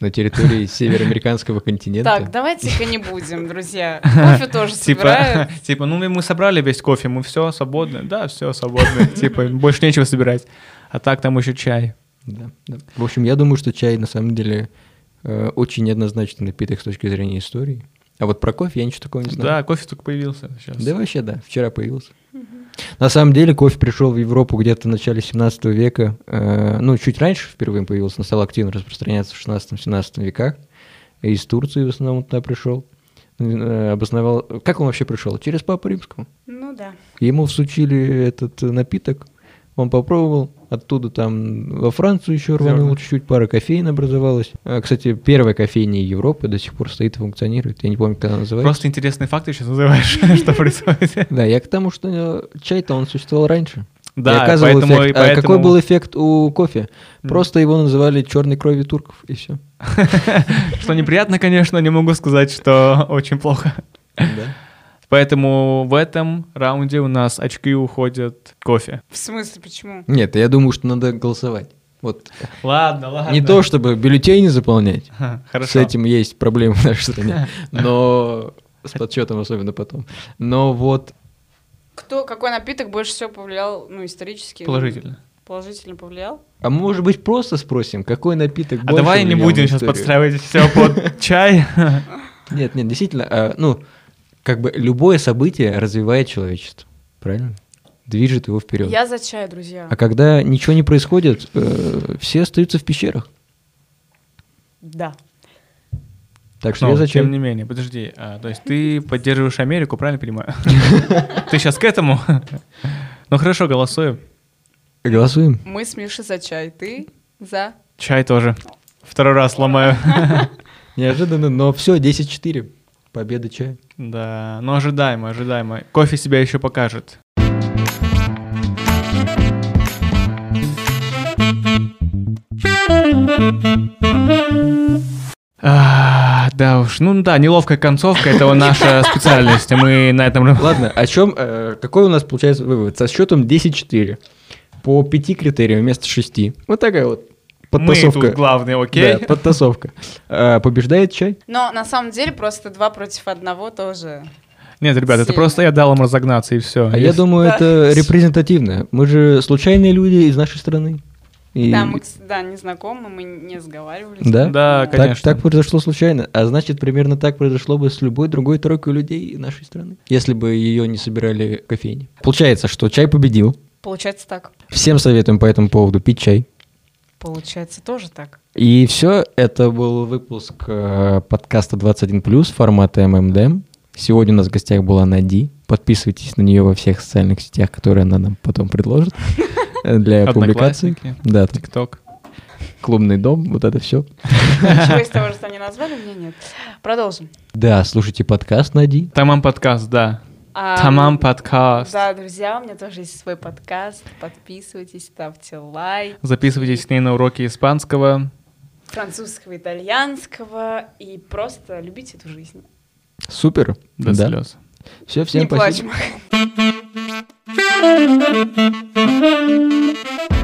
на территории североамериканского континента. Так, давайте-ка не будем, друзья. Кофе тоже Типа, собирают. типа, ну мы собрали весь кофе, мы все свободны. Да, все свободны. Типа, больше нечего собирать. А так там еще чай. Да, да. В общем, я думаю, что чай на самом деле э, очень неоднозначный напиток с точки зрения истории. А вот про кофе я ничего такого не знаю. Да, кофе только появился сейчас. Да вообще, да, вчера появился. На самом деле кофе пришел в Европу где-то в начале 17 века, э, ну, чуть раньше впервые появился, но стал активно распространяться в 16-17 веках. Из Турции в основном туда пришел. Э, обосновал... Как он вообще пришел? Через Папу Римского. Ну да. Ему всучили этот напиток, он попробовал, оттуда там во Францию еще рванул Зерна. чуть-чуть, пара кофеин образовалась. А, кстати, первая кофейня Европы до сих пор стоит и функционирует. Я не помню, как она называется. Просто интересные факты сейчас называешь, что происходит. Да, я к тому, что э, чай-то он существовал раньше. И Да, оказывал поэтому... эффект. и А какой поэтому- был эффект у кофе? М. Просто его называли черной кровью турков, и все. Что неприятно, конечно, не могу сказать, что очень плохо. Поэтому в этом раунде у нас очки уходят кофе. В смысле, почему? Нет, я думаю, что надо голосовать. Вот Ладно, ладно. не то, чтобы бюллетени заполнять. Ха, Хорошо. С этим есть проблемы в нашей стране. Но с подсчетом особенно потом. Но вот Кто, какой напиток больше всего повлиял, ну, исторически? Положительно. Положительно повлиял? А может быть, просто спросим, какой напиток А больше давай не будем сейчас подстраивать все под чай. Нет, нет, действительно, а, ну, как бы любое событие развивает человечество, правильно? Движет его вперед. Я за чай, друзья. А когда ничего не происходит, э, все остаются в пещерах. Да. Так что Но, я за чай. тем не менее, подожди. а, то есть ты поддерживаешь Америку, правильно понимаю? Ты сейчас к этому? Ну хорошо, голосуем. Голосуем. Мы с Мишей за чай. Ты за... Чай тоже. Второй раз ломаю. Неожиданно, но все, 10-4. Победа чая. Да, ну ожидаемо, ожидаемо. Кофе себя еще покажет. А, да уж, ну да, неловкая концовка, это наша специальность, мы на этом... Ладно, о чем, э, какой у нас получается вывод? Со счетом 10-4. По пяти критериям вместо шести. Вот такая вот Мы подтасовка. тут главные, окей? Да, подтасовка. А, побеждает чай? Но на самом деле просто два против одного тоже. Нет, ребят, это просто я дал им разогнаться, и все. А я думаю, Да. это репрезентативно. Мы же случайные люди из нашей страны. И Да, мы, да, не знакомы, мы не сговаривались. Да? Да, так, конечно. так произошло случайно. А значит, примерно так произошло бы с любой другой тройкой людей нашей страны, если бы ее не собирали кофейни. Получается, что чай победил. Получается так. Всем советуем по этому поводу пить чай. Получается тоже так. И все, это был выпуск э, подкаста 21+, формата ММД. Сегодня у нас в гостях была Нади. Подписывайтесь на нее во всех социальных сетях, которые она нам потом предложит для публикации. Да, ТикТок. клубный дом, вот это все. Ничего из того, что они назвали, у меня нет. Продолжим. Да, слушайте подкаст Нади. Тамам подкаст, да. А, Тамам подкаст. Да, друзья, у меня тоже есть свой подкаст. Подписывайтесь, ставьте лайк. Записывайтесь с ней на уроки испанского. Французского, итальянского. И просто любите эту жизнь. Супер. До да. слез. Все, всем Не спасибо. плачем.